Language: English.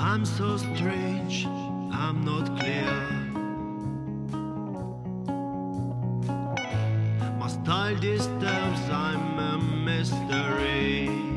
I'm so strange, I'm not clear. My style disturbs, I'm a mystery.